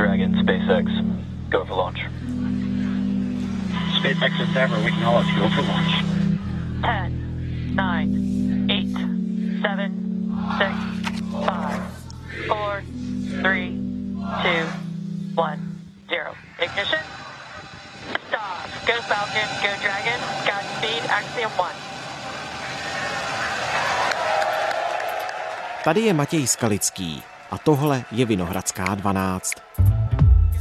Dragon, SpaceX, go for launch. SpaceX is Endeavour, we acknowledge, go for launch. 10, 9, 8, 7, 6, 5, 4, 3, 2, 1, 0. Ignition. Stop. Go Falcon, go Dragon, Godspeed, Axiom 1. Tady je Matěj Skalický a tohle je Vinohradská 12.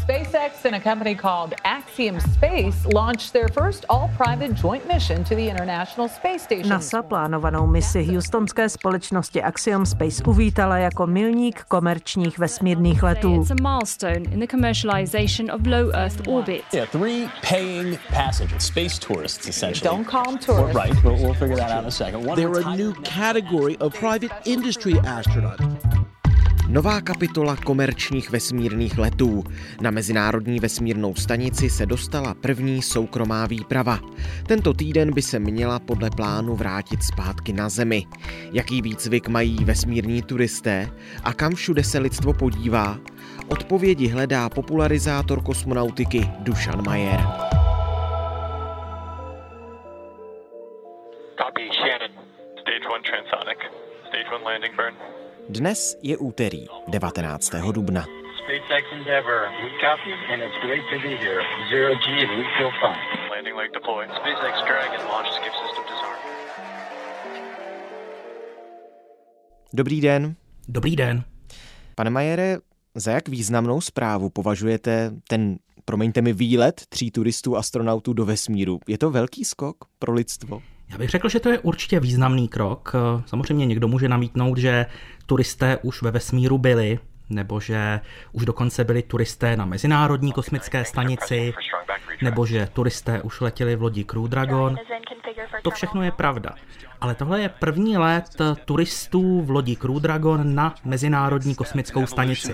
SpaceX and a company called Axiom Space launched their first all-private joint mission to the International Space Station. NASA plánovanou misi houstonské společnosti Axiom Space uvítala jako milník komerčních vesmírných letů. It's a milestone in the commercialization of low Earth orbit. Yeah, three paying passengers, space tourists, essentially. Don't call them tourists. Well, right, but we'll figure that out in a second. One They're a new category of private industry astronauts. Nová kapitola komerčních vesmírných letů. Na Mezinárodní vesmírnou stanici se dostala první soukromá výprava. Tento týden by se měla podle plánu vrátit zpátky na Zemi. Jaký výcvik mají vesmírní turisté a kam všude se lidstvo podívá? Odpovědi hledá popularizátor kosmonautiky Dušan Majer. Copy, Shannon. Stage 1 transonic. Stage 1 landing burn. Dnes je úterý 19. dubna. Dobrý den. Dobrý den. Pane Majere, za jak významnou zprávu považujete ten, promiňte mi, výlet tří turistů astronautů do vesmíru? Je to velký skok pro lidstvo? Já bych řekl, že to je určitě významný krok. Samozřejmě někdo může namítnout, že turisté už ve vesmíru byli, nebo že už dokonce byli turisté na Mezinárodní kosmické stanici, nebo že turisté už letěli v lodi Crew Dragon. To všechno je pravda. Ale tohle je první let turistů v lodi Crew Dragon na Mezinárodní kosmickou stanici.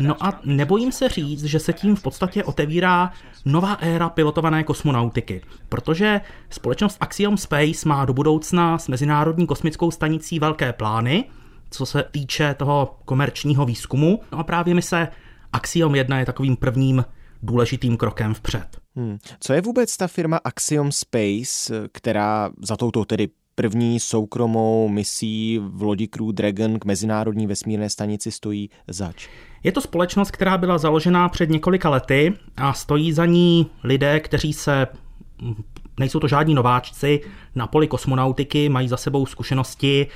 No a nebojím se říct, že se tím v podstatě otevírá nová éra pilotované kosmonautiky, protože společnost Axiom Space má do budoucna s Mezinárodní kosmickou stanicí velké plány, co se týče toho komerčního výzkumu. No a právě mise Axiom 1 je takovým prvním důležitým krokem vpřed. Hmm. Co je vůbec ta firma Axiom Space, která za touto tedy první soukromou misí v lodi Crew Dragon k Mezinárodní vesmírné stanici stojí zač? Je to společnost, která byla založena před několika lety a stojí za ní lidé, kteří se nejsou to žádní nováčci na poli kosmonautiky, mají za sebou zkušenosti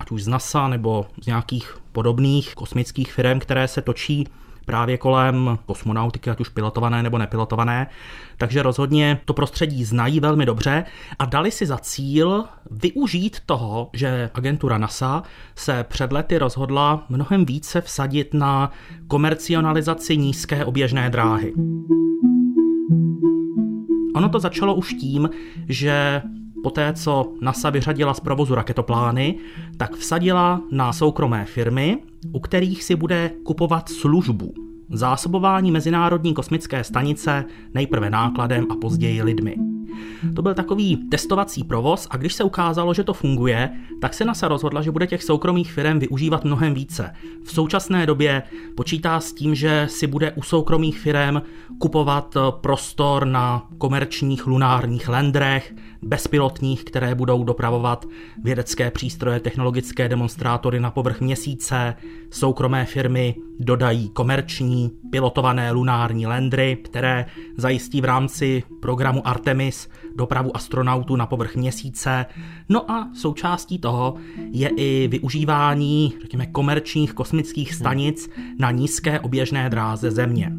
ať už z NASA nebo z nějakých podobných kosmických firm, které se točí právě kolem kosmonautiky, ať už pilotované nebo nepilotované. Takže rozhodně to prostředí znají velmi dobře a dali si za cíl využít toho, že agentura NASA se před lety rozhodla mnohem více vsadit na komercionalizaci nízké oběžné dráhy. Ono to začalo už tím, že poté, co NASA vyřadila z provozu raketoplány, tak vsadila na soukromé firmy, u kterých si bude kupovat službu. Zásobování Mezinárodní kosmické stanice nejprve nákladem a později lidmi. To byl takový testovací provoz a když se ukázalo, že to funguje, tak se NASA rozhodla, že bude těch soukromých firm využívat mnohem více. V současné době počítá s tím, že si bude u soukromých firm kupovat prostor na komerčních lunárních landrech, bezpilotních, které budou dopravovat vědecké přístroje, technologické demonstrátory na povrch měsíce. Soukromé firmy dodají komerční pilotované lunární landry, které zajistí v rámci programu Artemis dopravu astronautů na povrch měsíce. No a součástí toho je i využívání, řekněme, komerčních kosmických stanic na nízké oběžné dráze Země.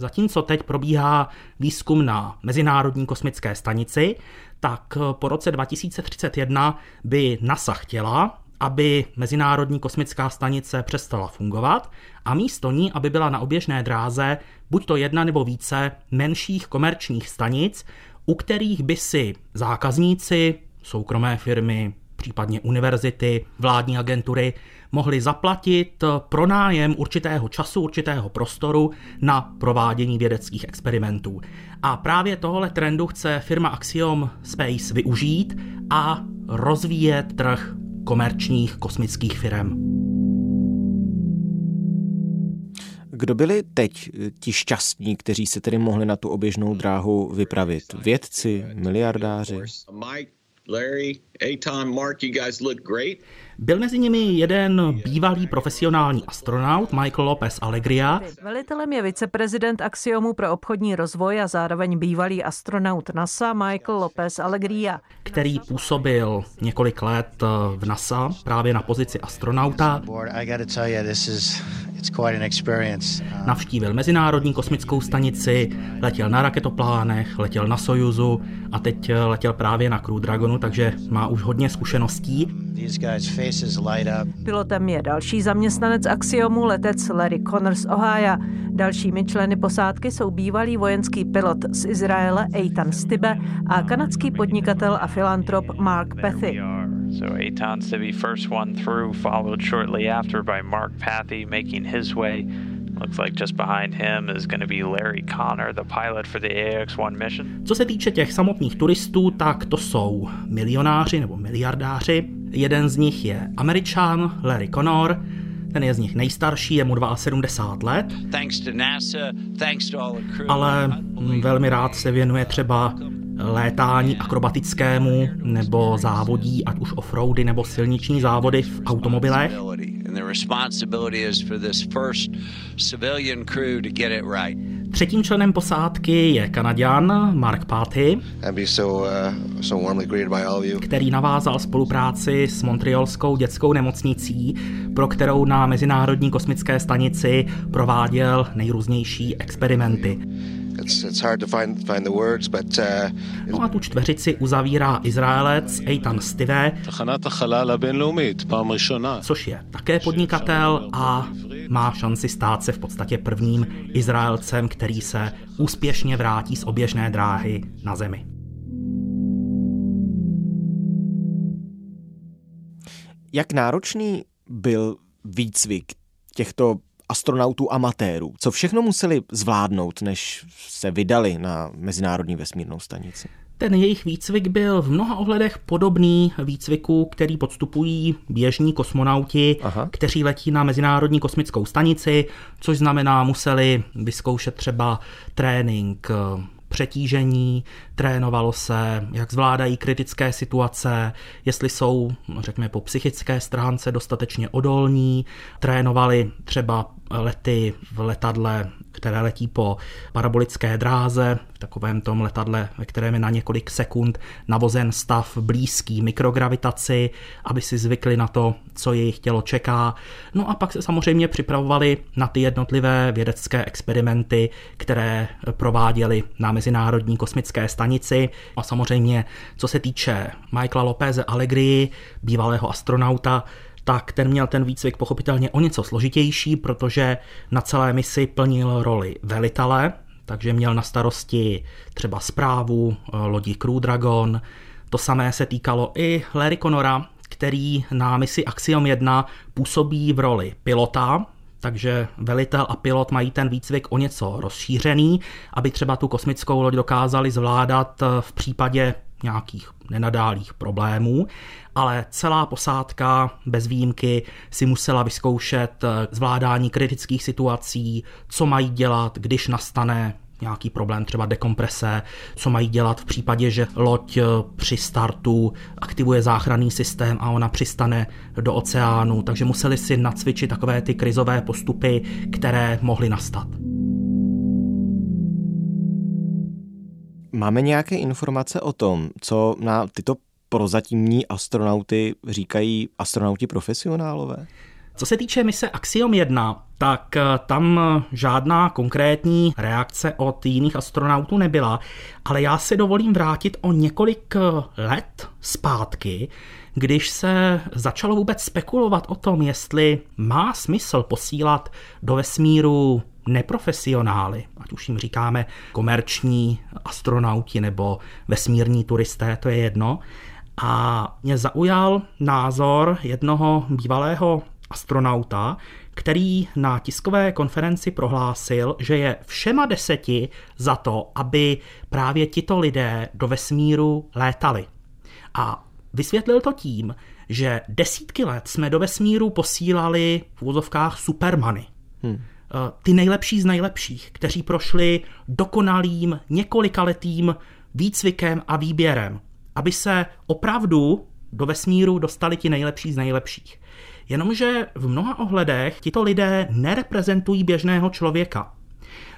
Zatímco teď probíhá výzkum na Mezinárodní kosmické stanici, tak po roce 2031 by NASA chtěla, aby Mezinárodní kosmická stanice přestala fungovat a místo ní, aby byla na oběžné dráze buď to jedna nebo více menších komerčních stanic, u kterých by si zákazníci, soukromé firmy, případně univerzity, vládní agentury mohli zaplatit pronájem určitého času, určitého prostoru na provádění vědeckých experimentů. A právě tohle trendu chce firma Axiom Space využít a rozvíjet trh komerčních kosmických firm. Kdo byli teď ti šťastní, kteří se tedy mohli na tu oběžnou dráhu vypravit? Vědci, miliardáři? Larry, Aton, Mark, you guys look great. Byl mezi nimi jeden bývalý profesionální astronaut Michael Lopez Alegria. Velitelem je viceprezident Axiomu pro obchodní rozvoj a zároveň bývalý astronaut NASA Michael Lopez Alegria, který působil několik let v NASA právě na pozici astronauta. Navštívil Mezinárodní kosmickou stanici, letěl na raketoplánech, letěl na Sojuzu a teď letěl právě na Crew Dragonu, takže má už hodně zkušeností. Pilotem je další zaměstnanec Axiomu, letec Larry Connors z Ohio. Dalšími členy posádky jsou bývalý vojenský pilot z Izraele Eitan Stibe a kanadský podnikatel a filantrop Mark Pethy. So Eitan Stibe first one through, followed shortly after by Mark Pathy making his way Looks like just behind him is going to be Larry Connor, the pilot for the AX-1 mission. Co se týče těch samotných turistů, tak to jsou milionáři nebo miliardáři. Jeden z nich je Američan Larry Connor, ten je z nich nejstarší, je mu 72 let. Ale velmi rád se věnuje třeba létání akrobatickému nebo závodí, ať už offroady nebo silniční závody v automobilech. Třetím členem posádky je Kanaděn Mark Pathy, který navázal spolupráci s Montrealskou dětskou nemocnicí, pro kterou na Mezinárodní kosmické stanici prováděl nejrůznější experimenty. It's, it's hard to find, find the words, but, uh, no a tu čtveřici uzavírá Izraelec Eitan Stive, což je také podnikatel a má šanci stát se v podstatě prvním Izraelcem, který se úspěšně vrátí z oběžné dráhy na zemi. Jak náročný byl výcvik těchto astronautů amatérů. Co všechno museli zvládnout, než se vydali na Mezinárodní vesmírnou stanici? Ten jejich výcvik byl v mnoha ohledech podobný výcviku, který podstupují běžní kosmonauti, Aha. kteří letí na Mezinárodní kosmickou stanici, což znamená, museli vyzkoušet třeba trénink přetížení, trénovalo se, jak zvládají kritické situace, jestli jsou, řekněme, po psychické stránce dostatečně odolní, trénovali třeba lety v letadle, které letí po parabolické dráze, v takovém tom letadle, ve kterém je na několik sekund navozen stav blízký mikrogravitaci, aby si zvykli na to, co jejich tělo čeká. No a pak se samozřejmě připravovali na ty jednotlivé vědecké experimenty, které prováděli na Mezinárodní kosmické stanici. A samozřejmě, co se týče Michaela Lopeze Allegri, bývalého astronauta, tak ten měl ten výcvik pochopitelně o něco složitější, protože na celé misi plnil roli velitele, takže měl na starosti třeba zprávu eh, lodi Crew Dragon. To samé se týkalo i Larry Connora, který na misi Axiom 1 působí v roli pilota, takže velitel a pilot mají ten výcvik o něco rozšířený, aby třeba tu kosmickou loď dokázali zvládat eh, v případě nějakých nenadálých problémů, ale celá posádka bez výjimky si musela vyzkoušet eh, zvládání kritických situací, co mají dělat, když nastane nějaký problém, třeba dekomprese, co mají dělat v případě, že loď eh, při startu aktivuje záchranný systém a ona přistane do oceánu, takže museli si nacvičit takové ty krizové postupy, které mohly nastat. Máme nějaké informace o tom, co na tyto prozatímní astronauty říkají astronauti profesionálové? Co se týče mise Axiom 1, tak eh, tam žádná konkrétní reakce od jiných astronautů nebyla, ale já si dovolím vrátit o několik eh, let zpátky, když se začalo vůbec spekulovat o tom, jestli má smysl posílat do vesmíru neprofesionály, ať už jim říkáme komerční astronauti nebo vesmírní turisté, to je jedno. A mě zaujal názor jednoho bývalého astronauta, který na tiskové konferenci prohlásil, že je všema deseti za to, aby právě tito lidé do vesmíru létali. A vysvětlil to tím, že desítky let jsme do vesmíru posílali v úzovkách supermany. Hmm ty nejlepší z nejlepších, kteří prošli dokonalým několikaletým výcvikem a výběrem, aby se opravdu do vesmíru dostali ti nejlepší z nejlepších. Jenomže v mnoha ohledech tito lidé nereprezentují běžného člověka.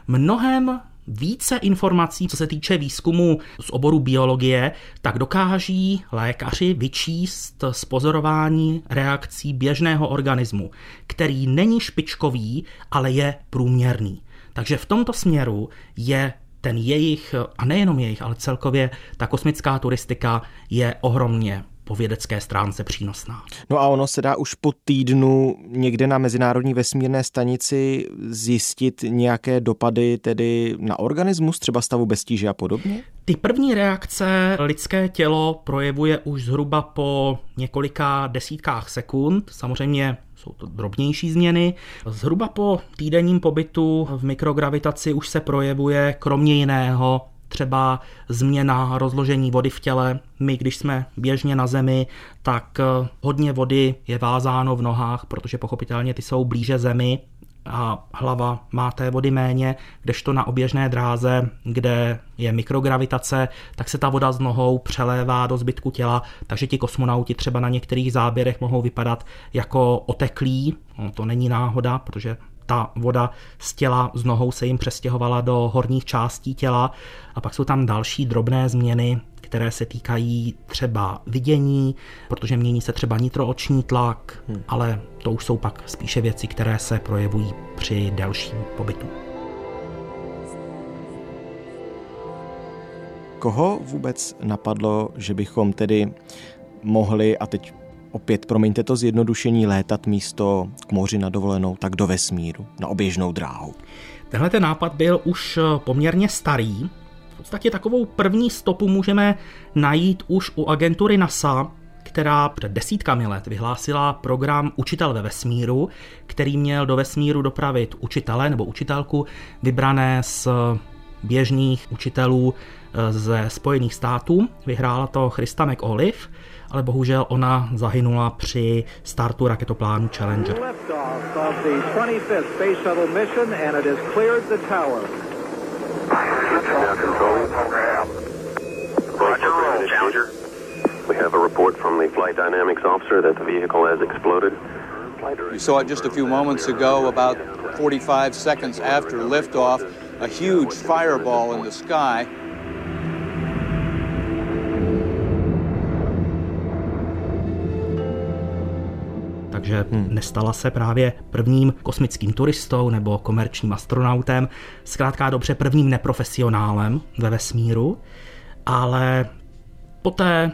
Mnohem více informací, co se týče výzkumu z oboru biologie, tak dokáží lékaři vyčíst z pozorování reakcí běžného organismu, který není špičkový, ale je průměrný. Takže v tomto směru je ten jejich, a nejenom jejich, ale celkově ta kosmická turistika je ohromně po vědecké stránce přínosná. No a ono se dá už po týdnu někde na Mezinárodní vesmírné stanici zjistit nějaké dopady tedy na organismus, třeba stavu bestíže a podobně? Ty první reakce lidské tělo projevuje už zhruba po několika desítkách sekund. Samozřejmě jsou to drobnější změny. Zhruba po týdenním pobytu v mikrogravitaci už se projevuje kromě jiného třeba změna rozložení vody v těle. My, když jsme běžně na zemi, tak eh, hodně vody je vázáno v nohách, protože pochopitelně ty jsou blíže zemi a hlava má té vody méně, kdežto na oběžné dráze, kde je mikrogravitace, tak se ta voda z nohou přelévá do zbytku těla, takže ti kosmonauti třeba na některých záběrech mohou vypadat jako oteklí, no, to není náhoda, protože ta voda z těla z nohou se jim přestěhovala do horních částí těla a pak jsou tam další drobné změny, které se týkají třeba vidění, protože mění se třeba nitrooční tlak, hmm. ale to už jsou pak spíše věci, které se projevují při delším pobytu. Koho vůbec napadlo, že bychom tedy mohli, a teď opět, promiňte to zjednodušení, létat místo k moři na dovolenou, tak do vesmíru, na oběžnou dráhu. Tenhle ten nápad byl už eh, poměrně starý. V podstatě takovou první stopu můžeme najít už u agentury NASA, která před desítkami let vyhlásila program Učitel ve vesmíru, který měl do vesmíru dopravit učitele nebo učitelku vybrané z běžných učitelů eh, ze Spojených států. Vyhrála to Christa McAuliffe ale bohužel ona zahynula při startu raketoplánu Challenger. We have a report from the flight dynamics officer that the vehicle has exploded. You saw it just a few moments ago, about 45 seconds after liftoff, a huge fireball in the sky. Takže hmm. nestala se právě prvním kosmickým turistou nebo komerčním astronautem, zkrátka dobře prvním neprofesionálem ve vesmíru, ale poté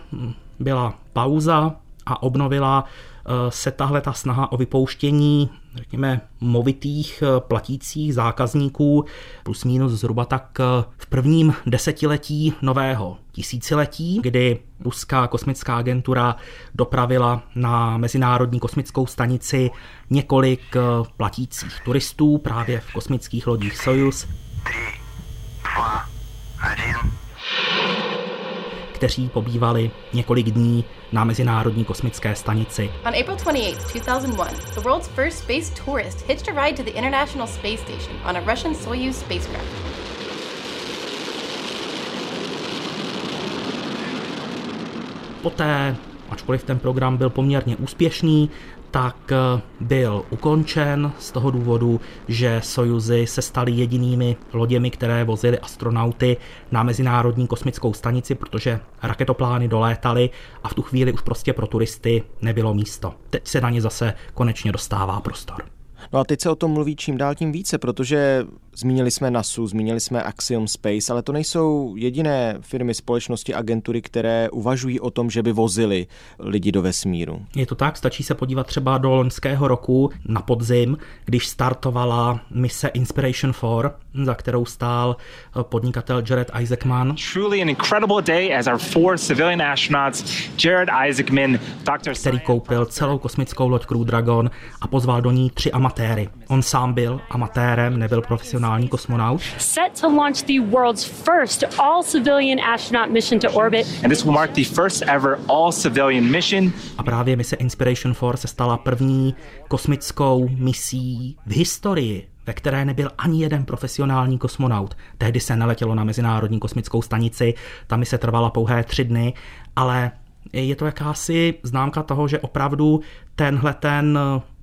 byla pauza a obnovila eh, se tahle ta snaha o vypouštění řekněme, movitých eh, platících zákazníků plus minus zhruba tak eh, v prvním desetiletí nového tisíciletí, kdy ruská kosmická agentura dopravila na Mezinárodní kosmickou stanici několik platících turistů právě v kosmických lodích Soyuz. 3, 2, 1 kteří pobývali několik dní na Mezinárodní kosmické stanici. On April 28, 2001, the world's first space tourist hitched a ride to the International Space Station on a Russian Soyuz spacecraft. Poté, ačkoliv ten program byl poměrně úspěšný, tak eh, byl ukončen z toho důvodu, že Sojuzy se staly jedinými loděmi, které vozily astronauty na Mezinárodní kosmickou stanici, protože raketoplány dolétaly a v tu chvíli už prostě pro turisty nebylo místo. Teď se na ně zase konečně dostává prostor. No a teď se o tom mluví čím dál tím více, protože zmínili jsme NASU, zmínili jsme Axiom Space, ale to nejsou jediné firmy, společnosti, agentury, které uvažují o tom, že by vozili lidi do vesmíru. Je to tak, stačí se podívat třeba do loňského roku na podzim, když startovala mise Inspiration 4, za kterou stál podnikatel Jared Isaacman. Truly an incredible day as our four civilian astronauts, Jared Isaacman, Dr. který koupil celou kosmickou loď Crew Dragon a pozval do ní tři amatéry. On sám byl amatérem, nebyl profesionální kosmonaut. Set to launch the world's first all-civilian astronaut mission to orbit. And this will mark the first ever all-civilian mission. A právě mise Inspiration 4 se stala první kosmickou misí v historii ve které nebyl ani jeden profesionální kosmonaut. Tehdy se neletělo na Mezinárodní kosmickou stanici, ta mise trvala pouhé tři dny, ale je to jakási známka toho, že opravdu tenhle ten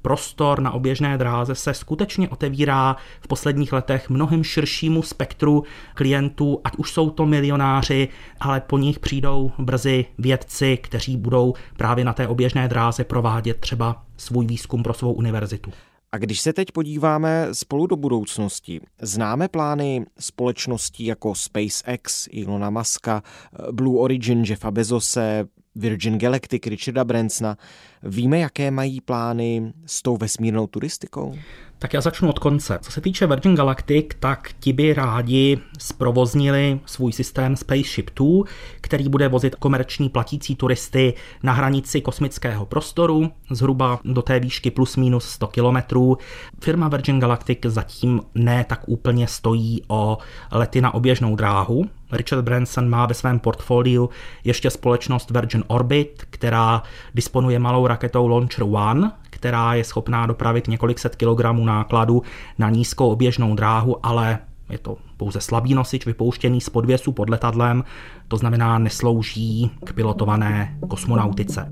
prostor na oběžné dráze se skutečně otevírá v posledních letech mnohem širšímu spektru klientů, ať už jsou to milionáři, ale po nich přijdou brzy vědci, kteří budou právě na té oběžné dráze provádět třeba svůj výzkum pro svou univerzitu. A když se teď podíváme spolu do budoucnosti, známe plány společností jako SpaceX, Ilona Muska, Blue Origin, Jeffa Bezose, Virgin Galactic, Richarda Bransona. Víme, jaké mají plány s tou vesmírnou turistikou? Tak já začnu od konce. Co se týče Virgin Galactic, tak ti by rádi zprovoznili svůj systém Spaceship 2, který bude vozit komerční platící turisty na hranici kosmického prostoru, zhruba do té výšky plus minus 100 kilometrů. Firma Virgin Galactic zatím ne tak úplně stojí o lety na oběžnou dráhu. Richard Branson má ve svém portfoliu ještě společnost Virgin Orbit, která disponuje malou raketou Launcher One, která je schopná dopravit několik set kilogramů nákladu na nízkou oběžnou dráhu, ale je to pouze slabý nosič vypouštěný z podvěsu pod letadlem, to znamená neslouží k pilotované kosmonautice.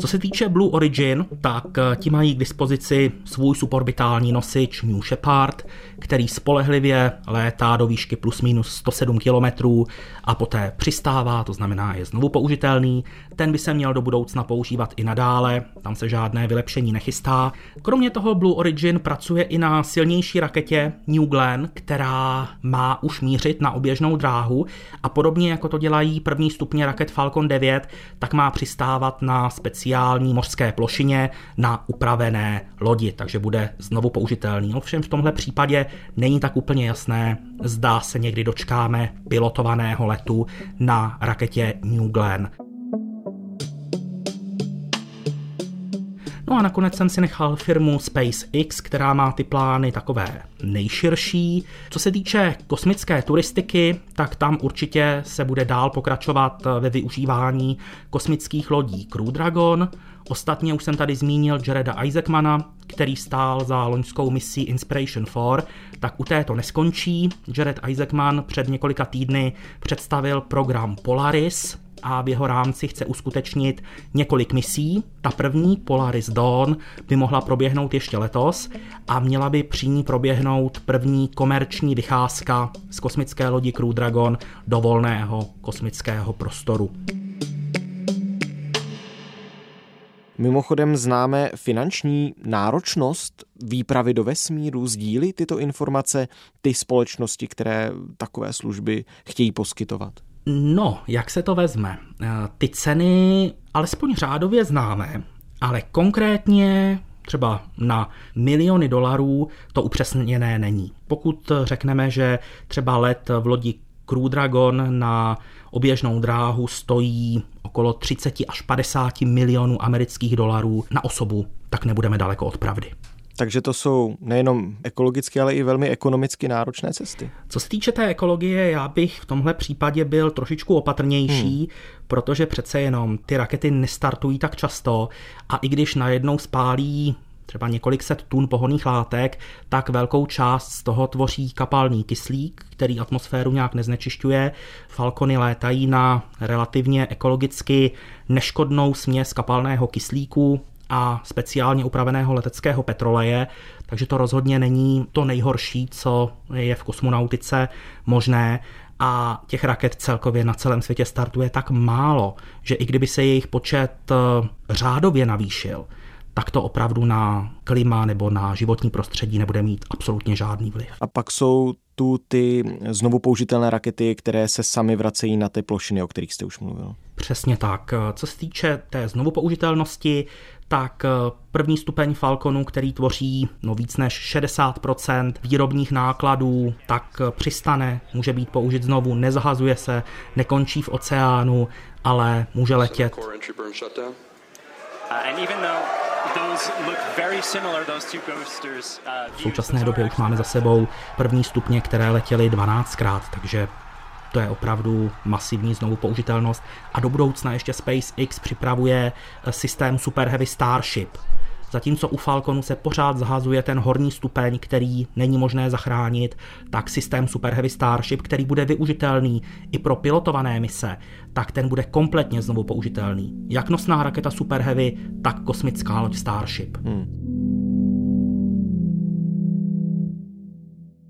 Co se týče Blue Origin, tak eh, ti mají k dispozici svůj suborbitální nosič New Shepard, který spolehlivě létá do výšky plus minus 107 km a poté přistává, to znamená je znovu použitelný. Ten by se měl do budoucna používat i nadále, tam se žádné vylepšení nechystá. Kromě toho Blue Origin pracuje i na silnější raketě New Glenn, která má už mířit na oběžnou dráhu a podobně jako to dělají první stupně raket Falcon 9, tak má přistávat na speciální mořské plošině na upravené lodi, takže bude znovu použitelný. Ovšem v tomhle případě není tak úplně jasné, zdá se někdy dočkáme pilotovaného letu na raketě New Glenn. No a nakonec jsem si nechal firmu SpaceX, která má ty plány takové nejširší. Co se týče kosmické turistiky, tak tam určitě se bude dál pokračovat ve využívání kosmických lodí Crew Dragon. Ostatně už jsem tady zmínil Jareda Isaacmana, který stál za loňskou misí Inspiration 4, tak u této neskončí. Jared Isaacman před několika týdny představil program Polaris, a v jeho rámci chce uskutečnit několik misí. Ta první, Polaris Dawn, by mohla proběhnout ještě letos a měla by při ní proběhnout první komerční vycházka z kosmické lodi Crew Dragon do volného kosmického prostoru. Mimochodem známe finanční náročnost výpravy do vesmíru, sdílí tyto informace ty společnosti, které takové služby chtějí poskytovat? No, jak se to vezme? Eh, ty ceny alespoň řádově známe, ale konkrétně třeba na miliony dolarů to upřesněné není. Pokud řekneme, že třeba let v lodi Crew Dragon na oběžnou dráhu stojí okolo 30 až 50 milionů amerických dolarů na osobu, tak nebudeme daleko od pravdy. Takže to jsou nejenom ekologicky, ale i velmi ekonomicky náročné cesty. Co se týče té ekologie, já bych v tomhle případě byl trošičku opatrnější, hmm. protože přece jenom ty rakety nestartují tak často a i když najednou spálí třeba několik set tun pohoných látek, tak velkou část z toho tvoří kapalný kyslík, který atmosféru nějak neznečišťuje. Falcony létají na relativně ekologicky neškodnou směs kapalného kyslíku, a speciálně upraveného leteckého petroleje, takže to rozhodně není to nejhorší, co je v kosmonautice možné a těch raket celkově na celém světě startuje tak málo, že i kdyby se jejich počet eh, řádově navýšil, tak to opravdu na klima nebo na životní prostředí nebude mít absolutně žádný vliv. A pak jsou tu ty znovu použitelné rakety, které se sami vracejí na ty plošiny, o kterých jste už mluvil. Přesně tak. Co se týče té znovu použitelnosti, tak první stupeň Falconu, který tvoří no víc než 60% výrobních nákladů, tak přistane, může být použit znovu, nezahazuje se, nekončí v oceánu, ale může letět. V současné době už máme za sebou první stupně, které letěly 12krát, takže to je opravdu masivní znovu použitelnost. A do budoucna ještě SpaceX připravuje systém Super Heavy Starship, zatímco u Falconu se pořád zahazuje ten horní stupeň, který není možné zachránit, tak systém Super Heavy Starship, který bude využitelný i pro pilotované mise, tak ten bude kompletně znovu použitelný. Jak nosná raketa Super Heavy, tak kosmická loď Starship. Hmm.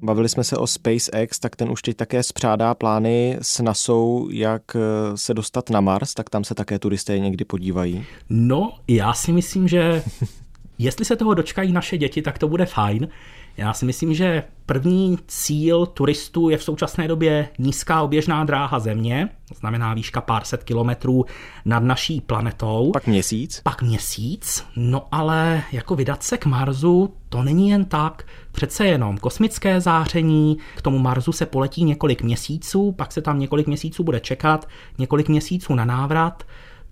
Bavili jsme se o SpaceX, tak ten už teď také spřádá plány s NASou, jak eh, se dostat na Mars, tak tam se také turisté někdy podívají. No, já si myslím, že jestli se toho dočkají naše děti, tak to bude fajn. Já si myslím, že první cíl turistů je v současné době nízká oběžná dráha Země, to znamená výška pár set kilometrů nad naší planetou. Pak měsíc. Pak měsíc, no ale jako vydat se k Marsu, to není jen tak. Přece jenom kosmické záření, k tomu Marsu se poletí několik měsíců, pak se tam několik měsíců bude čekat, několik měsíců na návrat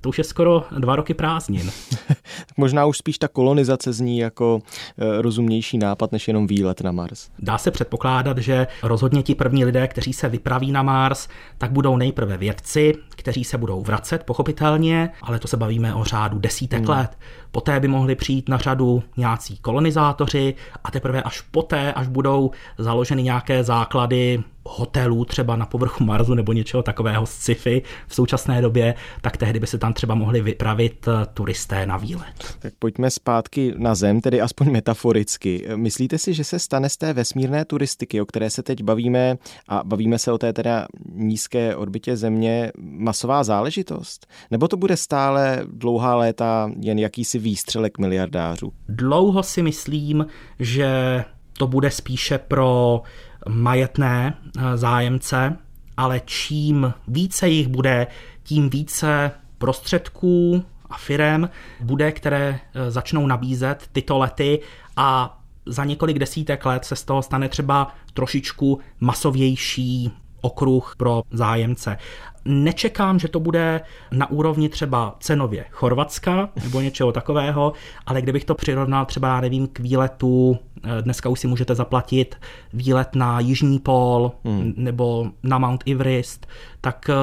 to už je skoro dva roky prázdnin. Možná už spíš ta kolonizace zní jako e, rozumnější nápad, než jenom výlet na Mars. Dá se předpokládat, že rozhodně ti první lidé, kteří se vypraví na Mars, tak budou nejprve vědci, kteří se budou vracet, pochopitelně, ale to se bavíme o řádu desítek hmm. let. Poté by mohli přijít na řadu nějací kolonizátoři a teprve až poté, až budou založeny nějaké základy hotelů třeba na povrchu Marsu nebo něčeho takového sci-fi v současné době, tak tehdy by se tam třeba mohli vypravit eh, turisté na výlet. Tak pojďme zpátky na Zem, tedy aspoň metaforicky. Myslíte si, že se stane z té vesmírné turistiky, o které se teď bavíme, a bavíme se o té teda nízké orbitě Země, masová záležitost? Nebo to bude stále dlouhá léta jen jakýsi výstřelek miliardářů? Dlouho si myslím, že to bude spíše pro majetné eh, zájemce, ale čím více jich bude, tím více prostředků a firem bude, které eh, začnou nabízet tyto lety a za několik desítek let se z toho stane třeba trošičku masovější okruh pro zájemce. Nečekám, že to bude na úrovni třeba cenově Chorvatska nebo něčeho takového, ale kdybych to přirovnal třeba, já nevím, k výletu, eh, dneska už si můžete zaplatit výlet na Jižní pól hmm. nebo na Mount Everest, tak eh,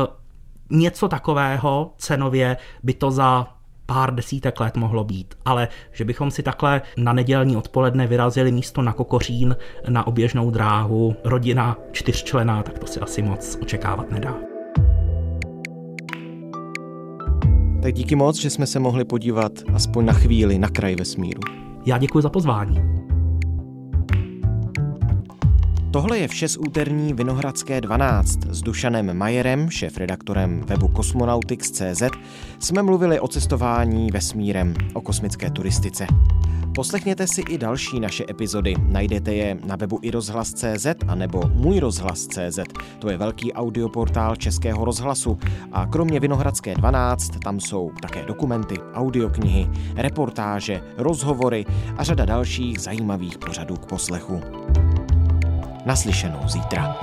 něco takového cenově by to za pár desítek let mohlo být. Ale že bychom si takhle na nedělní odpoledne vyrazili místo na Kokořín na oběžnou dráhu rodina čtyřčlená, tak to si asi moc očekávat nedá. Tak díky moc, že jsme se mohli podívat aspoň na chvíli na kraj vesmíru. Já děkuji za pozvání. Tohle je vše z úterní Vinohradské 12. S Dušanem Majerem, šéf-redaktorem webu Cosmonautics.cz, jsme mluvili o cestování vesmírem, o kosmické turistice. Poslechněte si i další naše epizody. Najdete je na webu i rozhlas.cz a nebo můj rozhlas.cz. To je velký audioportál Českého rozhlasu. A kromě Vinohradské 12 tam jsou také dokumenty, audioknihy, reportáže, rozhovory a řada dalších zajímavých pořadů k poslechu. Naslyšenou zítra.